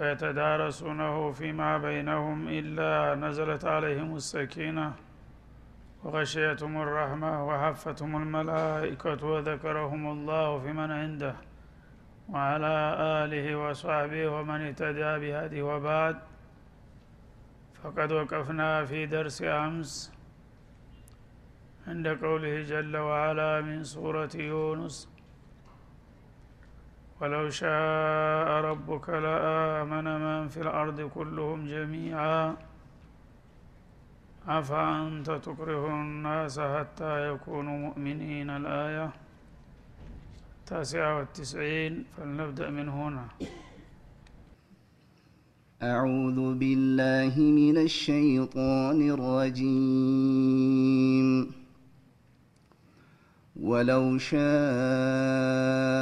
ويتدارسونه فيما بينهم إلا نزلت عليهم السكينة وغشيتهم الرحمة وحفتهم الملائكة وذكرهم الله في من عنده وعلى آله وصحبه ومن اهتدى بهذه وبعد. فقد وقفنا في درس أمس عند قوله جل وعلا من سورة يونس ولو شاء ربك لآمن من في الأرض كلهم جميعا. أفأنت تكره الناس حتى يكونوا مؤمنين؟ الآية التاسعة والتسعين. فلنبدأ من هنا. أعوذ بالله من الشيطان الرجيم. ولو شاء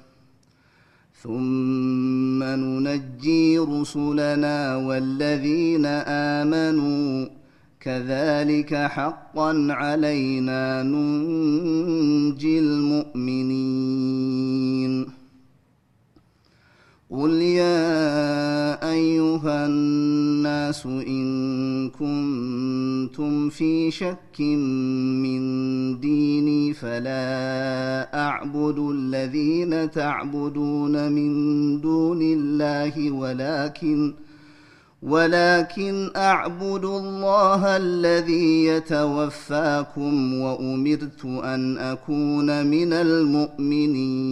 ثم ننجي رسلنا والذين آمنوا كذلك حقا علينا ننجي المؤمنين. قل يا ايها الناس ان كنتم في شك من ديني فلا اعبد الذين تعبدون من دون الله ولكن ولكن اعبد الله الذي يتوفاكم وامرت ان اكون من المؤمنين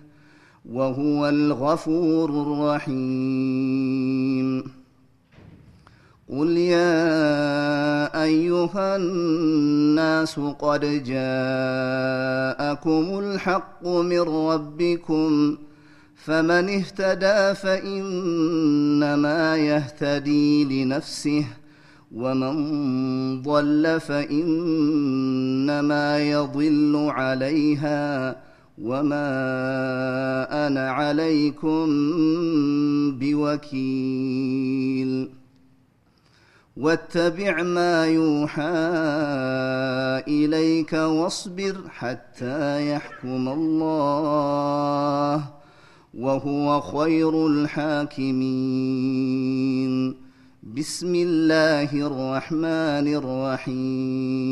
وهو الغفور الرحيم. قل يا أيها الناس قد جاءكم الحق من ربكم فمن اهتدى فإنما يهتدي لنفسه ومن ضل فإنما يضل عليها. وما أنا عليكم بوكيل واتبع ما يوحى اليك واصبر حتى يحكم الله وهو خير الحاكمين بسم الله الرحمن الرحيم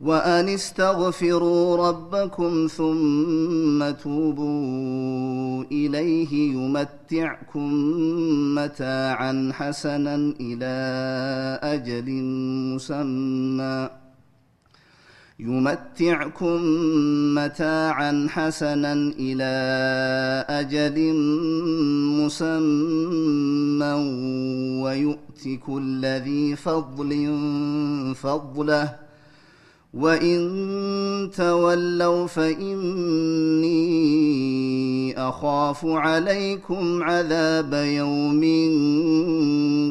وأن استغفروا ربكم ثم توبوا إليه يمتعكم متاعا حسنا إلى أجل مسمى. يمتعكم متاعا حسنا إلى أجل مسمى. ويؤت كل ذي فضل فضله وان تولوا فاني اخاف عليكم عذاب يوم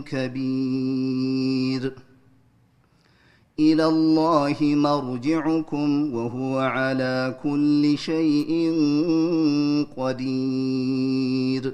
كبير إلى الله مرجعكم وهو على كل شيء قدير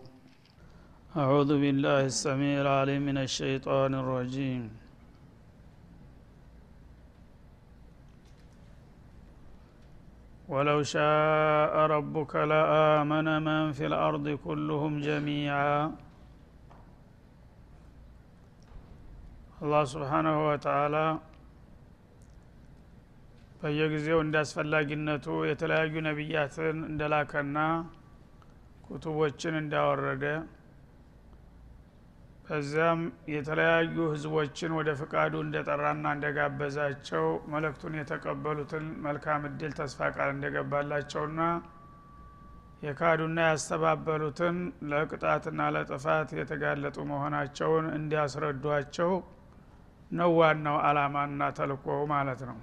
أعوذ بالله السميع العليم من الشيطان الرجيم ولو شاء ربك لآمن من في الأرض كلهم جميعا الله سبحانه وتعالى በየጊዜው እንደ አስፈላጊነቱ የተለያዩ ነቢያትን እንደላከና ኩቱቦችን እንዳወረደ ከዚያም የተለያዩ ህዝቦችን ወደ ፍቃዱ እንደጠራና እንደጋበዛቸው መልእክቱን የተቀበሉትን መልካም እድል ተስፋ ቃል እንደገባላቸውና የካዱና ያስተባበሉትን ለቅጣትና ለጥፋት የተጋለጡ መሆናቸውን እንዲያስረዷቸው ነው ዋናው አላማና ተልኮው ማለት ነው።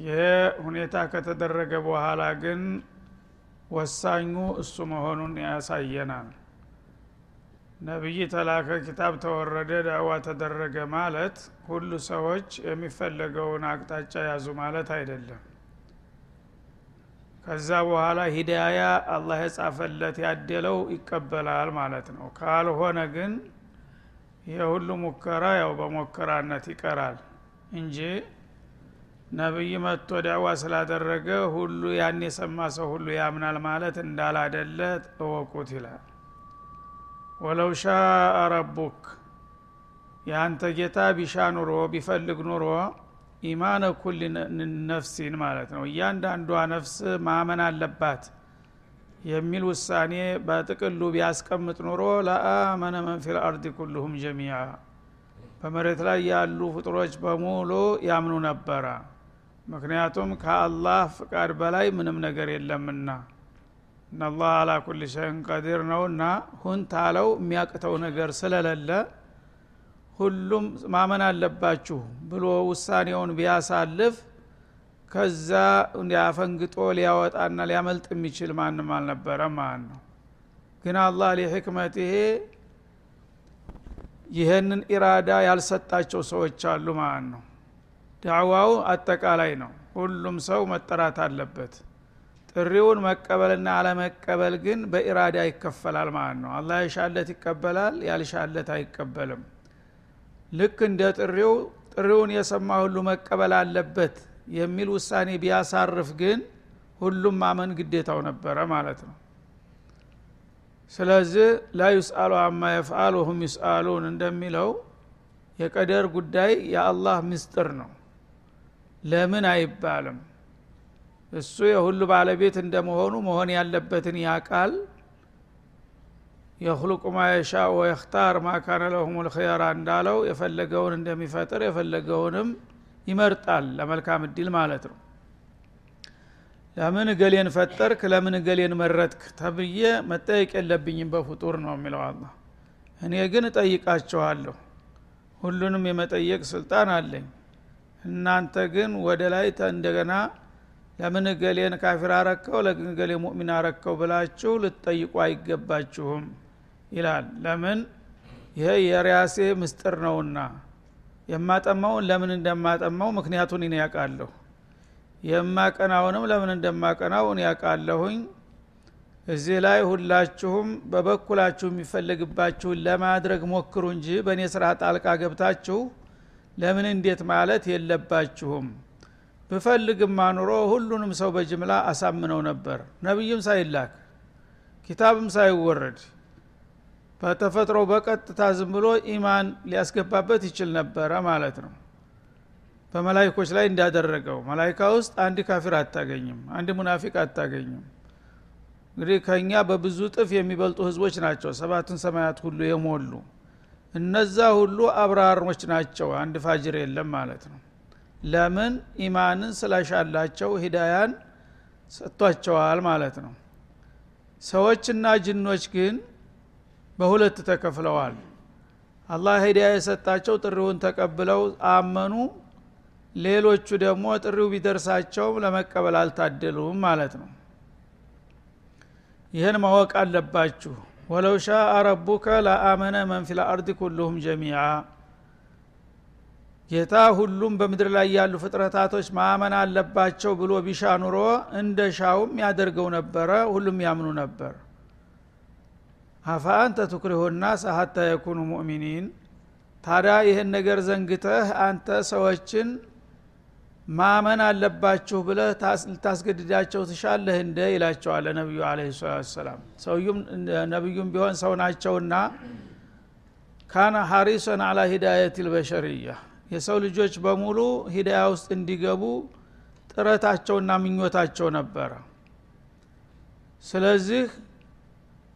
ይህ ሁኔታ ከተደረገ በኋላ ግን ወሳኙ እሱ መሆኑን ያሳየናል ነቢይ ተላከ ኪታብ ተወረደ ዳዕዋ ተደረገ ማለት ሁሉ ሰዎች የሚፈለገውን አቅጣጫ ያዙ ማለት አይደለም። ከዛ በኋላ ሂዳያ አላህ የጻፈለት ያደለው ይቀበላል ማለት ነው። ካልሆነ ግን ይህ ሁሉ ሙከራ ያው በሞከራነት ይቀራል እንጂ ነቢይ መጥቶ ዳዕዋ ስላደረገ ሁሉ ያን የሰማ ሰው ሁሉ ያምናል ማለት እንዳላደለ እወቁት ይላል ولو شاء ربك የአንተ ጌታ ቢሻ ኑሮ ቢፈልግ ኑሮ إيمان كل نفس ማለት ነው። እያንዳንዷ ነፍስ ማመን አለባት የሚል ውሳኔ በጥቅሉ ቢያስቀምጥ ኑሮ لآمن من في الأرض كلهم جميعا በመሬት ላይ ያሉ ፍጥሮች በሙሉ ያምኑ ነበረ። ምክንያቱም ከአላህ ፍቃድ በላይ ምንም ነገር የለምና እናላህ አላ ኩል ሸይን ቀዲር ነውና ሁን ታለው የሚያቅተው ነገር ስለሌለ ሁሉም ማመን አለባችሁ ብሎ ውሳኔውን ቢያሳልፍ ከዛ ያፈንግጦ ሊያወጣና ሊያመልጥ የሚችል ማንም አልነበረም ማለት ነው። ግን አላህ ሊሕክመትሄ ይህንን ኢራዳ ያልሰጣቸው ሰዎች አሉ ማለት ነው። ዳዕዋው አጠቃላይ ነው። ሁሉም ሰው መጠራት አለበት ጥሪውን መቀበልና አለመቀበል ግን በኢራዳ ይከፈላል ማለት ነው። አላህ የሻለት ይቀበላል ያልሻለት አይቀበልም። ልክ እንደ ጥሪው ጥሪውን የሰማ ሁሉ መቀበል አለበት የሚል ውሳኔ ቢያሳርፍ ግን ሁሉም ማመን ግዴታው ነበረ ማለት ነው። ስለዚህ ላ ዩስአሉ አማ የፍአሉ ሁም ዩስአሉን እንደሚለው የቀደር ጉዳይ የአላህ ምስጥር ነው። ለምን አይባልም እሱ የሁሉ ባለቤት እንደመሆኑ መሆን ያለበትን ያቃል የክሉቁ ማ የሻ ወየክታር ማካነ ለሁም ልክያራ እንዳለው የፈለገውን እንደሚፈጥር የፈለገውንም ይመርጣል። ለመልካም እድል ማለት ነው። ለምን እገሌን ፈጠርክ? ለምን እገሌን መረጥክ? ተብዬ መጠየቅ የለብኝም በፍጡር ነው የሚለው አላ እኔ ግን እጠይቃቸዋለሁ ሁሉንም የመጠየቅ ስልጣን አለኝ። እናንተ ግን ወደ ላይ እንደገና ለምን እገሌን ካፊር አረከው ለምን እገሌ ሙእሚን አረከው ብላችሁ ልትጠይቁ አይገባችሁም? ይላል። ለምን? ይሄ የሪያሴ ምስጥር ነውና። የማጠማውን ለምን እንደማጠማው ምክንያቱን እኔ ያውቃለሁ የማቀናውንም ለምን እንደማቀናው እኔ ያውቃለሁኝ እዚህ ላይ ሁላችሁም በበኩላችሁ የሚፈለግባችሁን ለማድረግ ሞክሩ እንጂ በእኔ ስራ ጣልቃ ገብታችሁ ለምን እንዴት ማለት የለባችሁም ብፈልግማ ኑሮ ሁሉንም ሰው በጅምላ አሳምነው ነበር። ነቢይም ሳይላክ ኪታብም ሳይወረድ በተፈጥሮ በቀጥታ ዝም ብሎ ኢማን ሊያስገባበት ይችል ነበረ ማለት ነው። በመላይኮች ላይ እንዳደረገው መላይካ ውስጥ አንድ ካፊር አታገኝም አንድ ሙናፊቅ አታገኝም። እንግዲህ ከእኛ በብዙ ጥፍ የሚበልጡ ህዝቦች ናቸው ሰባቱን ሰማያት ሁሉ የሞሉ። እነዛ ሁሉ አብራሮች ናቸው አንድ ፋጅር የለም ማለት ነው ለምን ኢማንን ስላሻላቸው ሂዳያን ሰጥቷቸዋል ማለት ነው። ሰዎችና ጅኖች ግን በሁለት ተከፍለዋል። አላህ ሂዳያ የሰጣቸው ጥሪውን ተቀብለው አመኑ ሌሎቹ ደግሞ ጥሪው ቢደርሳቸውም ለመቀበል አልታደሉም ማለት ነው። ይህን ማወቅ አለባችሁ። ولو شاء ربك لآمن من في الأرض كلهم جميعا ጌታ ሁሉም በምድር ላይ ያሉ ፍጥረታቶች ማመን አለባቸው ብሎ ቢሻ ኑሮ እንደ ሻውም ያደርገው ነበረ ሁሉም ያምኑ ነበር። أفأنت تكره الناس حتى يكونوا مؤمنين። ታዲያ ይህን ነገር ዘንግተህ አንተ ሰዎችን ማመን አለባችሁ ብለህ ልታስገድዳቸው ትሻለህ እንደ ይላቸዋለ ነቢዩ አለ ሰላም ሰውዩም ነቢዩም ቢሆን ሰው ናቸውና ካነ ሀሪሰን አላ ሂዳየት ልበሸርያ የሰው ልጆች በሙሉ ሂዳያ ውስጥ እንዲገቡ ጥረታቸውና ምኞታቸው ነበረ። ስለዚህ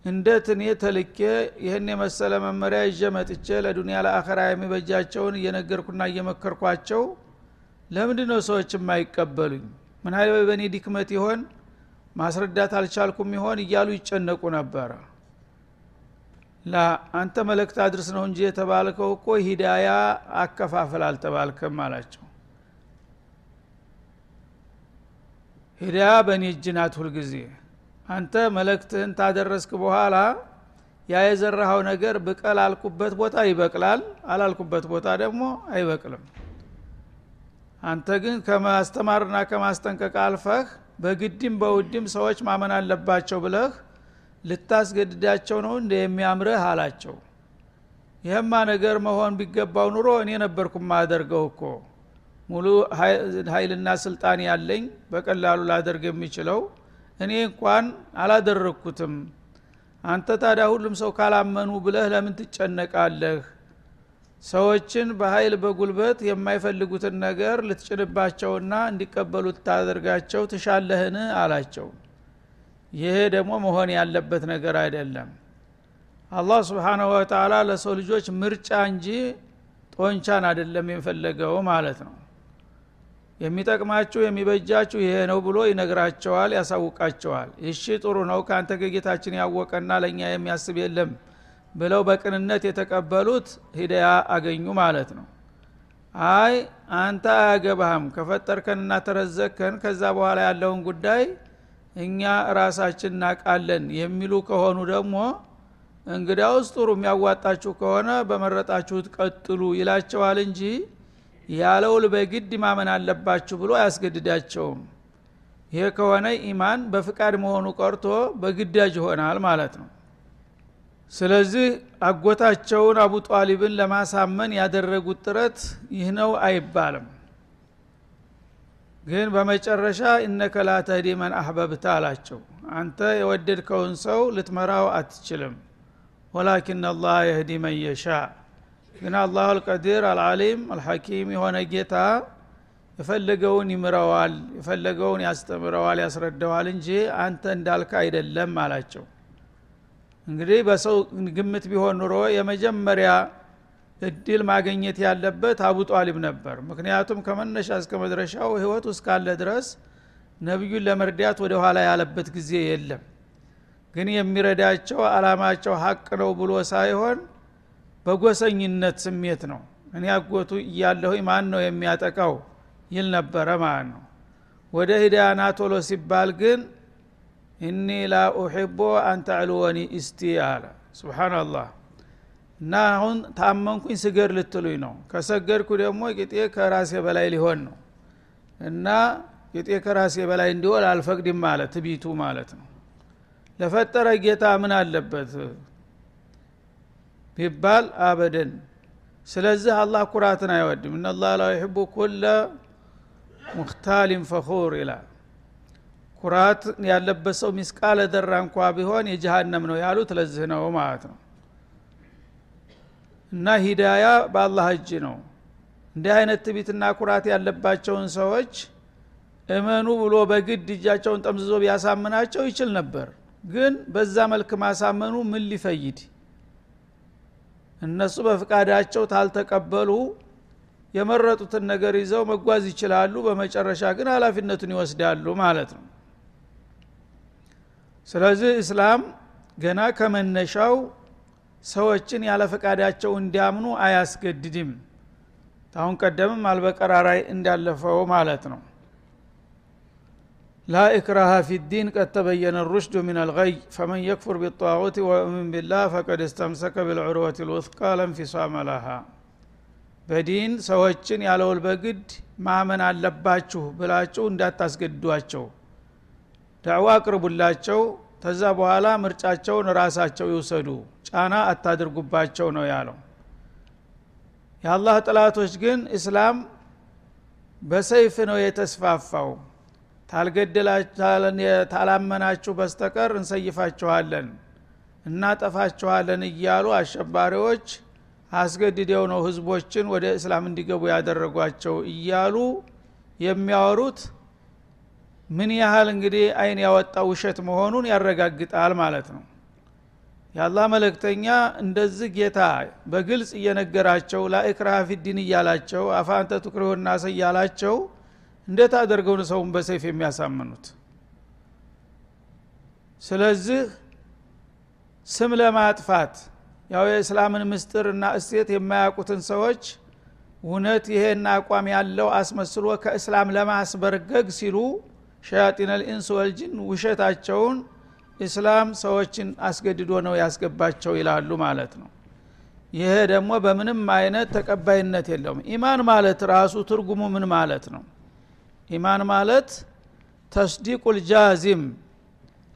እንዴት እኔ ተልኬ ይህን የመሰለ መመሪያ ይዤ መጥቼ ለዱኒያ ለአኸራ የሚበጃቸውን እየነገርኩና እየመከርኳቸው ለምንድ ነው ሰዎች የማይቀበሉኝ? ምን በእኔ ድክመት ይሆን? ማስረዳት አልቻልኩም ይሆን? እያሉ ይጨነቁ ነበረ ላ አንተ መልእክት አድርስ ነው እንጂ የተባልከው እኮ ሂዳያ አከፋፈል አልተባልክም አላቸው። ሂዳያ በእኔ እጅ ናት ሁልጊዜ አንተ መልእክትህን ታደረስክ በኋላ ያ የዘራኸው ነገር ብቀል አልኩበት ቦታ ይበቅላል አላልኩበት ቦታ ደግሞ አይበቅልም። አንተ ግን ከማስተማርና ከማስጠንቀቅ አልፈህ በግድም በውድም ሰዎች ማመን አለባቸው ብለህ ልታስገድዳቸው ነው እንደ የሚያምርህ? አላቸው። ይህማ ነገር መሆን ቢገባው ኑሮ እኔ ነበርኩ ማደርገው እኮ። ሙሉ ኃይልና ስልጣን ያለኝ በቀላሉ ላደርግ የሚችለው እኔ እንኳን አላደረግኩትም። አንተ ታዲያ ሁሉም ሰው ካላመኑ ብለህ ለምን ትጨነቃለህ? ሰዎችን በኃይል በጉልበት የማይፈልጉትን ነገር ልትጭንባቸውና እንዲቀበሉ ታደርጋቸው ትሻለህን? አላቸው ይሄ ደግሞ መሆን ያለበት ነገር አይደለም። አላህ ስብሓናሁ ወተላ ለሰው ልጆች ምርጫ እንጂ ጦንቻን አይደለም የፈለገው ማለት ነው። የሚጠቅማችሁ የሚበጃችሁ ይሄ ነው ብሎ ይነግራቸዋል ያሳውቃቸዋል። እሺ ጥሩ ነው ከአንተ ከጌታችን ያወቀና ለእኛ የሚያስብ የለም ብለው በቅንነት የተቀበሉት ሂዳያ አገኙ ማለት ነው። አይ አንተ አያገባህም ከፈጠርከንና ተረዘከን ከዛ በኋላ ያለውን ጉዳይ እኛ ራሳችን እናቃለን የሚሉ ከሆኑ ደግሞ እንግዲያውስ ጥሩ የሚያዋጣችሁ ከሆነ በመረጣችሁት ቀጥሉ ይላቸዋል እንጂ ያለውል በግድ ማመን አለባችሁ ብሎ አያስገድዳቸውም። ይሄ ከሆነ ኢማን በፍቃድ መሆኑ ቀርቶ በግዳጅ ይሆናል ማለት ነው። ስለዚህ አጎታቸውን አቡ ጧሊብን ለማሳመን ያደረጉት ጥረት ይህ ነው አይባልም ግን በመጨረሻ እነከ ላ ተህዲ መን አህበብተ አላቸው። አንተ የወደድከውን ሰው ልትመራው አትችልም። ወላኪን አላህ የህዲ መን የሻ። ግን አላሁ አልቀዲር አልዓሊም አልሐኪም የሆነ ጌታ የፈለገውን ይምረዋል የፈለገውን ያስተምረዋል ያስረዳዋል እንጂ አንተ እንዳልከ አይደለም አላቸው። እንግዲህ በሰው ግምት ቢሆን ኑሮ የመጀመሪያ እድል ማግኘት ያለበት አቡ ጧሊብ ነበር። ምክንያቱም ከመነሻ እስከ መድረሻው ህይወቱ እስካለ ድረስ ነቢዩን ለመርዳት ወደ ኋላ ያለበት ጊዜ የለም። ግን የሚረዳቸው አላማቸው ሀቅ ነው ብሎ ሳይሆን በጎሰኝነት ስሜት ነው። እኔ አጎቱ እያለሁ ማን ነው የሚያጠቃው ይል ነበረ ማለት ነው። ወደ ሂዳያና ቶሎ ሲባል ግን እኒ ላ ኡሕቦ አንተዕልወኒ እስቲ አለ። ስብሓናላህ እና አሁን ታመንኩኝ ስገድ ልትሉኝ ነው። ከሰገድኩ ደግሞ ቂጤ ከራሴ በላይ ሊሆን ነው። እና ቂጤ ከራሴ በላይ እንዲሆን አልፈቅድም ማለት ትቢቱ ማለት ነው። ለፈጠረ ጌታ ምን አለበት? ቢባል አበደን። ስለዚህ አላህ ኩራትን አይወድም። እናላህ ላ ዩሕቡ ኩለ ሙክታሊን ፈኹር ይላል። ኩራት ያለበት ሰው ሚስቃለ ደራ እንኳ ቢሆን የጀሃነም ነው ያሉት ለዚህ ነው ማለት ነው እና ሂዳያ በአላህ እጅ ነው። እንዲህ አይነት ትቢትና ኩራት ያለባቸውን ሰዎች እመኑ ብሎ በግድ እጃቸውን ጠምዝዞ ቢያሳምናቸው ይችል ነበር። ግን በዛ መልክ ማሳመኑ ምን ሊፈይድ? እነሱ በፍቃዳቸው ታልተቀበሉ የመረጡትን ነገር ይዘው መጓዝ ይችላሉ በመጨረሻ ግን ሀላፊነቱን ይወስዳሉ ማለት ነው። ስለዚህ እስላም ገና ከመነሻው ሰዎችን ያለ ፈቃዳቸው እንዲያምኑ አያስገድድም። ታሁን ቀደምም አልበቀራራይ እንዳለፈው ማለት ነው። ላ ኢክራሃ ፊ ዲን ቀድ ተበየነ ሩሽዱ ምን አልገይ ፈመን የክፉር ቢጣዖት ወእምን ቢላህ ፈቀድ እስተምሰከ ብልዑርወት ልውስቃ ለንፊሳመ ለሃ በዲን ሰዎችን ያለውል በግድ ማመን አለባችሁ ብላችሁ እንዳታስገድዷቸው። ዳዕዋ አቅርቡላቸው ተዛ በኋላ ምርጫቸውን ራሳቸው ይውሰዱ ጫና አታድርጉባቸው ነው ያለው። የአላህ ጥላቶች ግን እስላም በሰይፍ ነው የተስፋፋው። ታላመናችሁ በስተቀር እንሰይፋችኋለን እናጠፋችኋለን እያሉ አሸባሪዎች አስገድደው ነው ህዝቦችን ወደ እስላም እንዲገቡ ያደረጓቸው እያሉ የሚያወሩት። ምን ያህል እንግዲህ አይን ያወጣ ውሸት መሆኑን ያረጋግጣል ማለት ነው የአላህ መለክተኛ እንደዚህ ጌታ በግልጽ እየነገራቸው ላኢክራሃ ፊዲን እያላቸው አፋንተ ቱክሪሁ ናሰ እያላቸው እንዴት አደርገውን ሰውን በሰይፍ የሚያሳምኑት? ስለዚህ ስም ለማጥፋት ያው የእስላምን ምስጥር እና እሴት የማያውቁትን ሰዎች እውነት ይሄን አቋም ያለው አስመስሎ ከእስላም ለማስበርገግ ሲሉ ሸያጢን ልኢንስ ወልጅን ውሸታቸውን ኢስላም ሰዎችን አስገድዶ ነው ያስገባቸው ይላሉ ማለት ነው። ይሄ ደግሞ በምንም አይነት ተቀባይነት የለውም። ኢማን ማለት ራሱ ትርጉሙ ምን ማለት ነው? ኢማን ማለት التصديق الجازم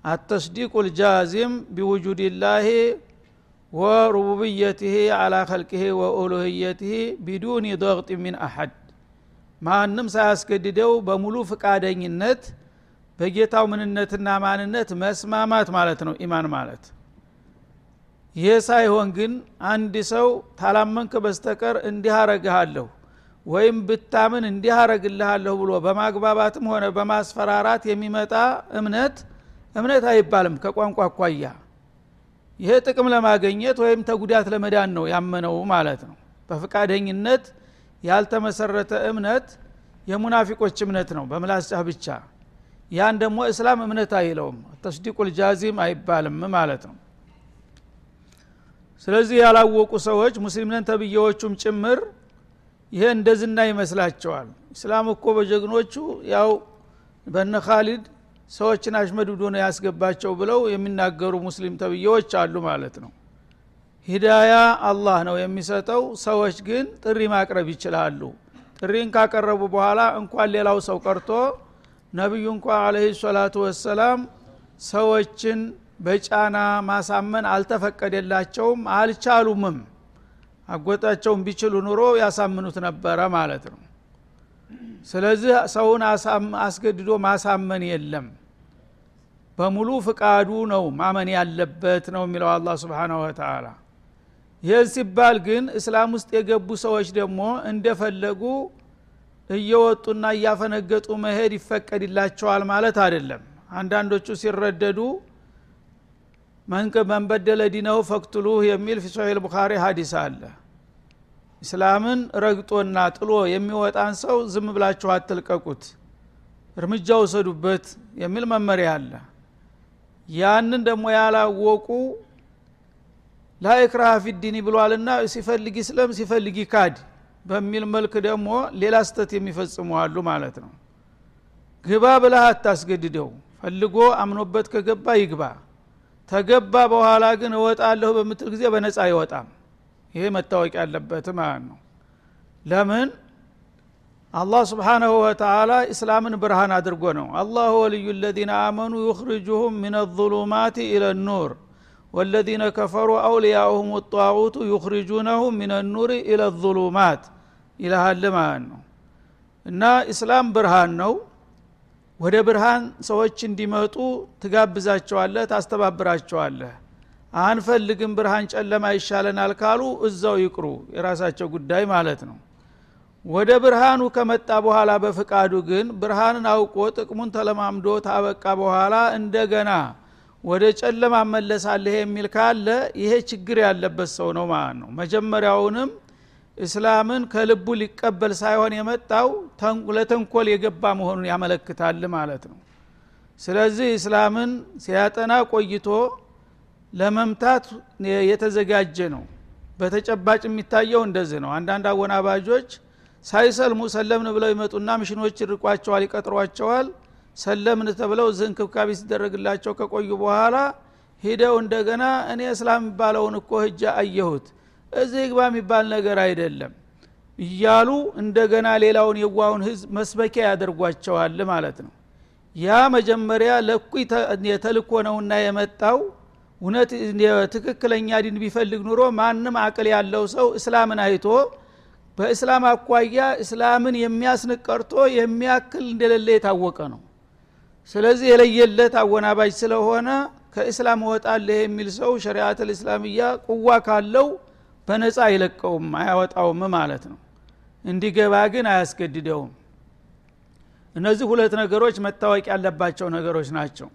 التصديق الجازم بوجود الله وربوبيته على خلقه وألوهيته بدون ضغط من أحد። ማንም ሳያስገድደው በሙሉ ፍቃደኝነት በጌታው ምንነትና ማንነት መስማማት ማለት ነው። ኢማን ማለት ይሄ ሳይሆን ግን አንድ ሰው ታላመንክ በስተቀር እንዲህ አረግሃለሁ ወይም ብታምን እንዲህ አረግልሃለሁ ብሎ በማግባባትም ሆነ በማስፈራራት የሚመጣ እምነት እምነት አይባልም ከቋንቋ አኳያ። ይሄ ጥቅም ለማገኘት ወይም ተጉዳት ለመዳን ነው ያመነው ማለት ነው። በፍቃደኝነት ያልተመሰረተ እምነት የሙናፊቆች እምነት ነው በምላስጫህ ብቻ ያን ደግሞ እስላም እምነት አይለውም። ተስዲቁል ጃዚም አይባልም ማለት ነው። ስለዚህ ያላወቁ ሰዎች ሙስሊምነን ተብዬዎቹም ጭምር ይሄ እንደዝና ይመስላቸዋል። እስላም እኮ በጀግኖቹ ያው በነ ካሊድ ሰዎችን አሽመድዶ ነው ያስገባቸው ብለው የሚናገሩ ሙስሊም ተብዬዎች አሉ ማለት ነው። ሂዳያ አላህ ነው የሚሰጠው። ሰዎች ግን ጥሪ ማቅረብ ይችላሉ። ጥሪን ካቀረቡ በኋላ እንኳን ሌላው ሰው ቀርቶ ነቢዩ እንኳ አለህ ሰላቱ ወሰላም ሰዎችን በጫና ማሳመን አልተፈቀደላቸውም አልቻሉምም። አጎጣቸውን ቢችሉ ኑሮ ያሳምኑት ነበረ ማለት ነው። ስለዚህ ሰውን አስገድዶ ማሳመን የለም። በሙሉ ፍቃዱ ነው ማመን ያለበት ነው የሚለው አላ ስብን ወተላ ይህን ሲባል ግን እስላም ውስጥ የገቡ ሰዎች ደግሞ እንደፈለጉ እየወጡና እያፈነገጡ መሄድ ይፈቀድላቸዋል ማለት አይደለም። አንዳንዶቹ ሲረደዱ من بدل دينه فاقتلوه የሚል في صحيح البخاري ሀዲስ አለ። እስላምን ረግጦና ጥሎ የሚወጣን ሰው ዝም ብላችሁ አትልቀቁት እርምጃ ውሰዱበት የሚል መመሪያ አለ። ያንን ደግሞ ያላወቁ لا إكراه في الدين ብሏልና ሲፈልግ ይስለም ሲፈልግ ይካድ በሚል መልክ ደግሞ ሌላ ስተት የሚፈጽሙ አሉ ማለት ነው። ግባ ብለህ አታስገድደው። ፈልጎ አምኖበት ከገባ ይግባ። ተገባ በኋላ ግን እወጣለሁ በምትል ጊዜ በነፃ አይወጣም። ይሄ መታወቅ ያለበት ማለት ነው። ለምን? አላህ ስብሓናሁ ወተላ እስላምን ብርሃን አድርጎ ነው። አላሁ ወልዩ ለዚነ አመኑ ዩኽርጁሁም ምን ظሉማት ኢለ ኑር ወለዚነ ከፈሩ አውልያኡሁም ጣዖቱ ዩኽርጁነሁም ምን ኑር ኢለ ظሉማት ይልሃል ማለት ነው. እና እስላም ብርሃን ነው. ወደ ብርሃን ሰዎች እንዲመጡ ትጋብዛቸዋለህ ታስተባብራቸዋለህ። አንፈልግም ብርሃን ጨለማ ይሻለናል ካሉ እዛው ይቅሩ። የራሳቸው ጉዳይ ማለት ነው። ወደ ብርሃኑ ከመጣ በኋላ በፍቃዱ ግን ብርሃንን አውቆ ጥቅሙን ተለማምዶ ታበቃ በኋላ እንደገና ወደ ጨለማ መለሳለህ የሚል ካለ ይሄ ችግር ያለበት ሰው ነው ማለት ነው። መጀመሪያውንም እስላምን ከልቡ ሊቀበል ሳይሆን የመጣው ለተንኮል የገባ መሆኑን ያመለክታል ማለት ነው። ስለዚህ እስላምን ሲያጠና ቆይቶ ለመምታት የተዘጋጀ ነው። በተጨባጭ የሚታየው እንደዚህ ነው። አንዳንድ አወናባጆች ሳይሰልሙ ሰለምን ብለው ይመጡና ምሽኖች ይርቋቸዋል ይቀጥሯቸዋል ሰለምን ተብለው እዚህ እንክብካቤ ሲደረግላቸው ከቆዩ በኋላ ሂደው እንደገና እኔ እስላም የሚባለውን እኮ ህጃ አየሁት። እዚህ ግባ የሚባል ነገር አይደለም እያሉ እንደገና ሌላውን የዋውን ህዝብ መስበኪያ ያደርጓቸዋል ማለት ነው። ያ መጀመሪያ ለኩይ የተልኮ ነውና የመጣው እውነት ትክክለኛ ዲን ቢፈልግ ኑሮ ማንም አቅል ያለው ሰው እስላምን አይቶ በእስላም አኳያ እስላምን የሚያስንቅ ቀርቶ የሚያክል እንደሌለ የታወቀ ነው ስለዚህ የለየለት አወናባጅ ስለሆነ ከእስላም እወጣለህ የሚል ሰው ሸሪአት ልእስላምያ ቁዋ ካለው በነፃ አይለቀውም አያወጣውም ማለት ነው። እንዲገባ ግን አያስገድደውም። እነዚህ ሁለት ነገሮች መታወቅ ያለባቸው ነገሮች ናቸው።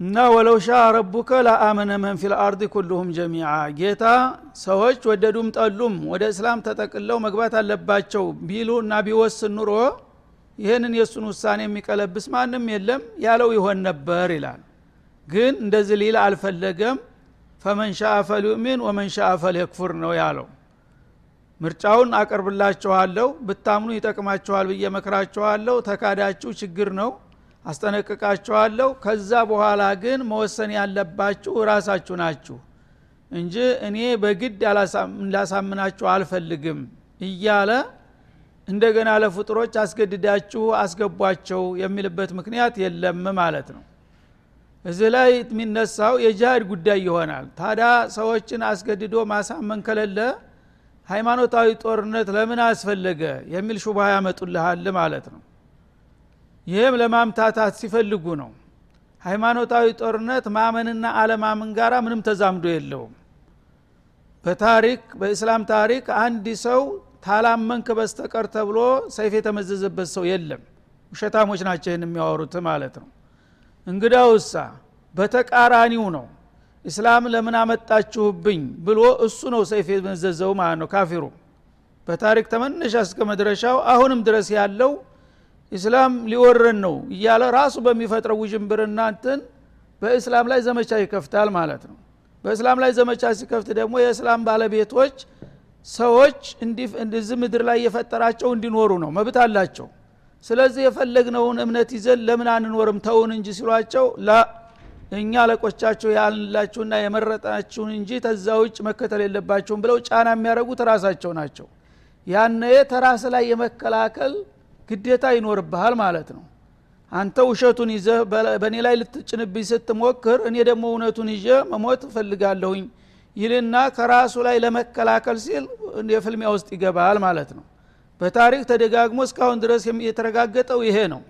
እና ወለው ሻ ረቡከ ለአመነ መን ፊ ልአርድ ኩልሁም ጀሚዓ። ጌታ ሰዎች ወደዱም ጠሉም ወደ እስላም ተጠቅለው መግባት አለባቸው ቢሉ እና ቢወስን ኑሮ ይህንን የእሱን ውሳኔ የሚቀለብስ ማንም የለም ያለው ይሆን ነበር ይላል። ግን እንደዚህ ሊል አልፈለገም። ፈመን ሻአ ፈልዩእሚን ወመን ሻአ ፈልየክፉር ነው ያለው። ምርጫውን አቀርብላችኋለሁ ብታምኑ ይጠቅማችኋል ብዬ መክራችኋለሁ ተካዳችሁ ችግር ነው አስጠነቅቃችኋለሁ። ከዛ በኋላ ግን መወሰን ያለባችሁ ራሳችሁ ናችሁ እንጂ እኔ በግድ ላሳምናችሁ አልፈልግም እያለ እንደገና ለፍጡሮች አስገድዳችሁ አስገቧቸው የሚልበት ምክንያት የለም ማለት ነው። እዚህ ላይ የሚነሳው የጅሃድ ጉዳይ ይሆናል። ታዳ ሰዎችን አስገድዶ ማሳመን ከሌለ ሃይማኖታዊ ጦርነት ለምን አስፈለገ የሚል ሹባ ያመጡልሃል ማለት ነው። ይህም ለማምታታት ሲፈልጉ ነው። ሃይማኖታዊ ጦርነት ማመንና አለማመን ጋር ምንም ተዛምዶ የለውም። በታሪክ በእስላም ታሪክ አንድ ሰው ታላመንክ በስተቀር ተብሎ ሰይፍ የተመዘዘበት ሰው የለም። ውሸታሞች ናቸው ይህን የሚያወሩት ማለት ነው። እንግዳውሳ በተቃራኒው ነው። እስላም ለምን አመጣችሁብኝ ብሎ እሱ ነው ሰይፍ የመዘዘው ማለት ነው። ካፊሩ በታሪክ ተመነሻ እስከ መድረሻው አሁንም ድረስ ያለው ኢስላም ሊወረን ነው እያለ ራሱ በሚፈጥረው ውዥንብርና እንትን በእስላም ላይ ዘመቻ ይከፍታል ማለት ነው። በእስላም ላይ ዘመቻ ሲከፍት ደግሞ የእስላም ባለቤቶች ሰዎች እንደዚህ ምድር ላይ የፈጠራቸው እንዲኖሩ ነው። መብት አላቸው። ስለዚህ የፈለግነውን እምነት ይዘን ለምን አንኖርም? ተውን እንጂ ሲሏቸው ላ እኛ አለቆቻችሁ ያልንላችሁና የመረጣችሁን እንጂ ተዛ ውጭ መከተል የለባችሁም ብለው ጫና የሚያደርጉት ራሳቸው ናቸው። ያነ ተራስ ላይ የመከላከል ግዴታ ይኖርብሃል ማለት ነው። አንተ ውሸቱን ይዘህ በእኔ ላይ ልትጭንብኝ ስትሞክር እኔ ደግሞ እውነቱን ይዤ መሞት እፈልጋለሁኝ ይልና ከራሱ ላይ ለመከላከል ሲል የፍልሚያ ውስጥ ይገባል ማለት ነው። በታሪክ ተደጋግሞ እስካሁን ድረስ የተረጋገጠው ይሄ ነው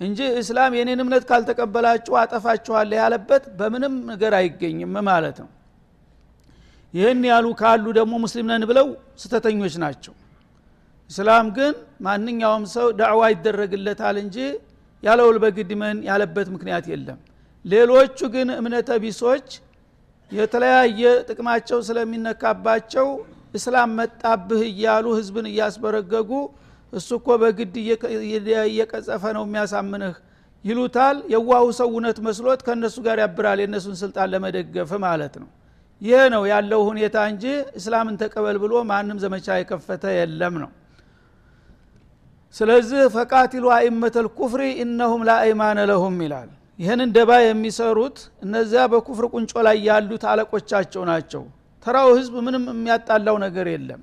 እንጂ እስላም የኔን እምነት ካልተቀበላችሁ አጠፋችኋለ ያለበት በምንም ነገር አይገኝም ማለት ነው። ይህን ያሉ ካሉ ደግሞ ሙስሊም ነን ብለው ስተተኞች ናቸው። እስላም ግን ማንኛውም ሰው ዳዕዋ ይደረግለታል እንጂ ያለውል በግድመን ያለበት ምክንያት የለም። ሌሎቹ ግን እምነተ ቢሶች የተለያየ ጥቅማቸው ስለሚነካባቸው እስላም መጣብህ እያሉ ህዝብን እያስበረገጉ እሱ እኮ በግድ እየቀጸፈ ነው የሚያሳምንህ ይሉታል። የዋሁ ሰው እውነት መስሎት ከእነሱ ጋር ያብራል የእነሱን ስልጣን ለመደገፍ ማለት ነው። ይህ ነው ያለው ሁኔታ እንጂ እስላምን ተቀበል ብሎ ማንም ዘመቻ የከፈተ የለም ነው። ስለዚህ ፈቃቲሉ አይመተል ኩፍሪ እነሁም ላአይማነ ለሁም ይላል ይህንን ደባ የሚሰሩት እነዚያ በኩፍር ቁንጮ ላይ ያሉት አለቆቻቸው ናቸው። ተራው ህዝብ ምንም የሚያጣላው ነገር የለም።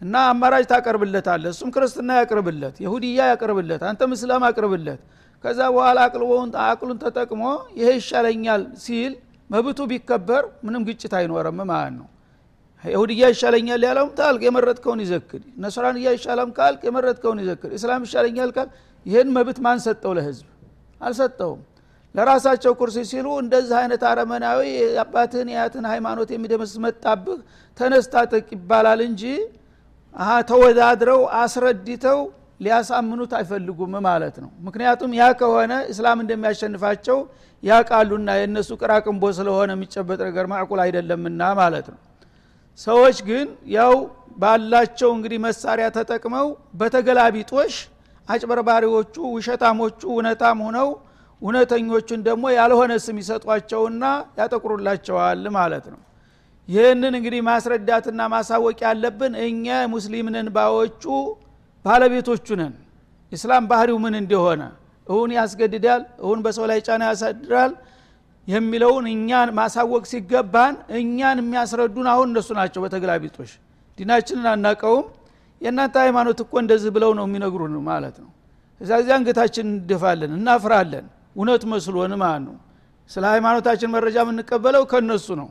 እና አማራጭ ታቀርብለታለ እሱም ክርስትና ያቅርብለት የሁድያ ያቅርብለት አንተም እስላም አቅርብለት። ከዛ በኋላ አቅልቦውን አቅሉን ተጠቅሞ ይሄ ይሻለኛል ሲል መብቱ ቢከበር ምንም ግጭት አይኖረም ማለት ነው። ይሁድያ ይሻለኛል ያለውም ታልቅ የመረጥከውን ይዘክድ ነስራንያ ይሻለም ካልክ የመረጥከውን ይዘክድ እስላም ይሻለኛል ካል ይህን መብት ማን ሰጠው ለህዝብ? አልሰጠውም ለራሳቸው ኩርሲ ሲሉ እንደዚህ አይነት አረመናዊ የአባትህን የያትን ሃይማኖት የሚደመስ መጣብህ ተነስታጠቅ ይባላል እንጂ ተወዳድረው አስረድተው ሊያሳምኑት አይፈልጉም ማለት ነው። ምክንያቱም ያ ከሆነ እስላም እንደሚያሸንፋቸው ያቃሉና የእነሱ ቅራቅንቦ ስለሆነ የሚጨበጥ ነገር ማዕቁል አይደለምና ማለት ነው። ሰዎች ግን ያው ባላቸው እንግዲህ መሳሪያ ተጠቅመው በተገላቢጦሽ አጭበርባሪዎቹ ውሸታሞቹ እውነታም ሆነው እውነተኞቹን ደግሞ ያልሆነ ስም ይሰጧቸውና ያጠቁሩላቸዋል ማለት ነው። ይህንን እንግዲህ ማስረዳትና ማሳወቅ ያለብን እኛ ሙስሊም ባዎቹ ባለቤቶቹ ነን። ኢስላም ባህሪው ምን እንደሆነ እሁን ያስገድዳል እሁን በሰው ላይ ጫና ያሳድራል የሚለውን እኛን ማሳወቅ ሲገባን እኛን የሚያስረዱን አሁን እነሱ ናቸው በተገላቢጦሽ ዲናችንን አናቀውም የእናንተ ሃይማኖት እኮ እንደዚህ ብለው ነው የሚነግሩን ማለት ነው። እዛ ጊዜ አንገታችን እንደፋለን እናፍራለን እውነት መስሎን ማለት ነው ስለ ሃይማኖታችን መረጃ የምንቀበለው ከነሱ ነው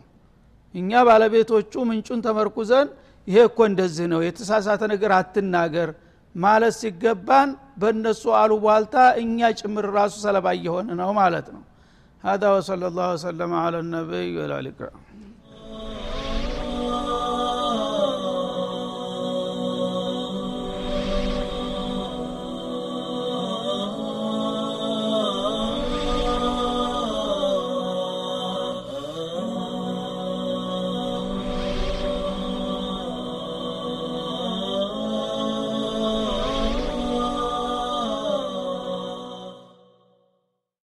እኛ ባለቤቶቹ ምንጩን ተመርኩዘን ይሄ እኮ እንደዚህ ነው የተሳሳተ ነገር አትናገር ማለት ሲገባን በእነሱ አሉቧልታ እኛ ጭምር ራሱ ሰለባ እየሆን ነው ማለት ነው هذا وصلى الله وسلم على النبي وعلى اله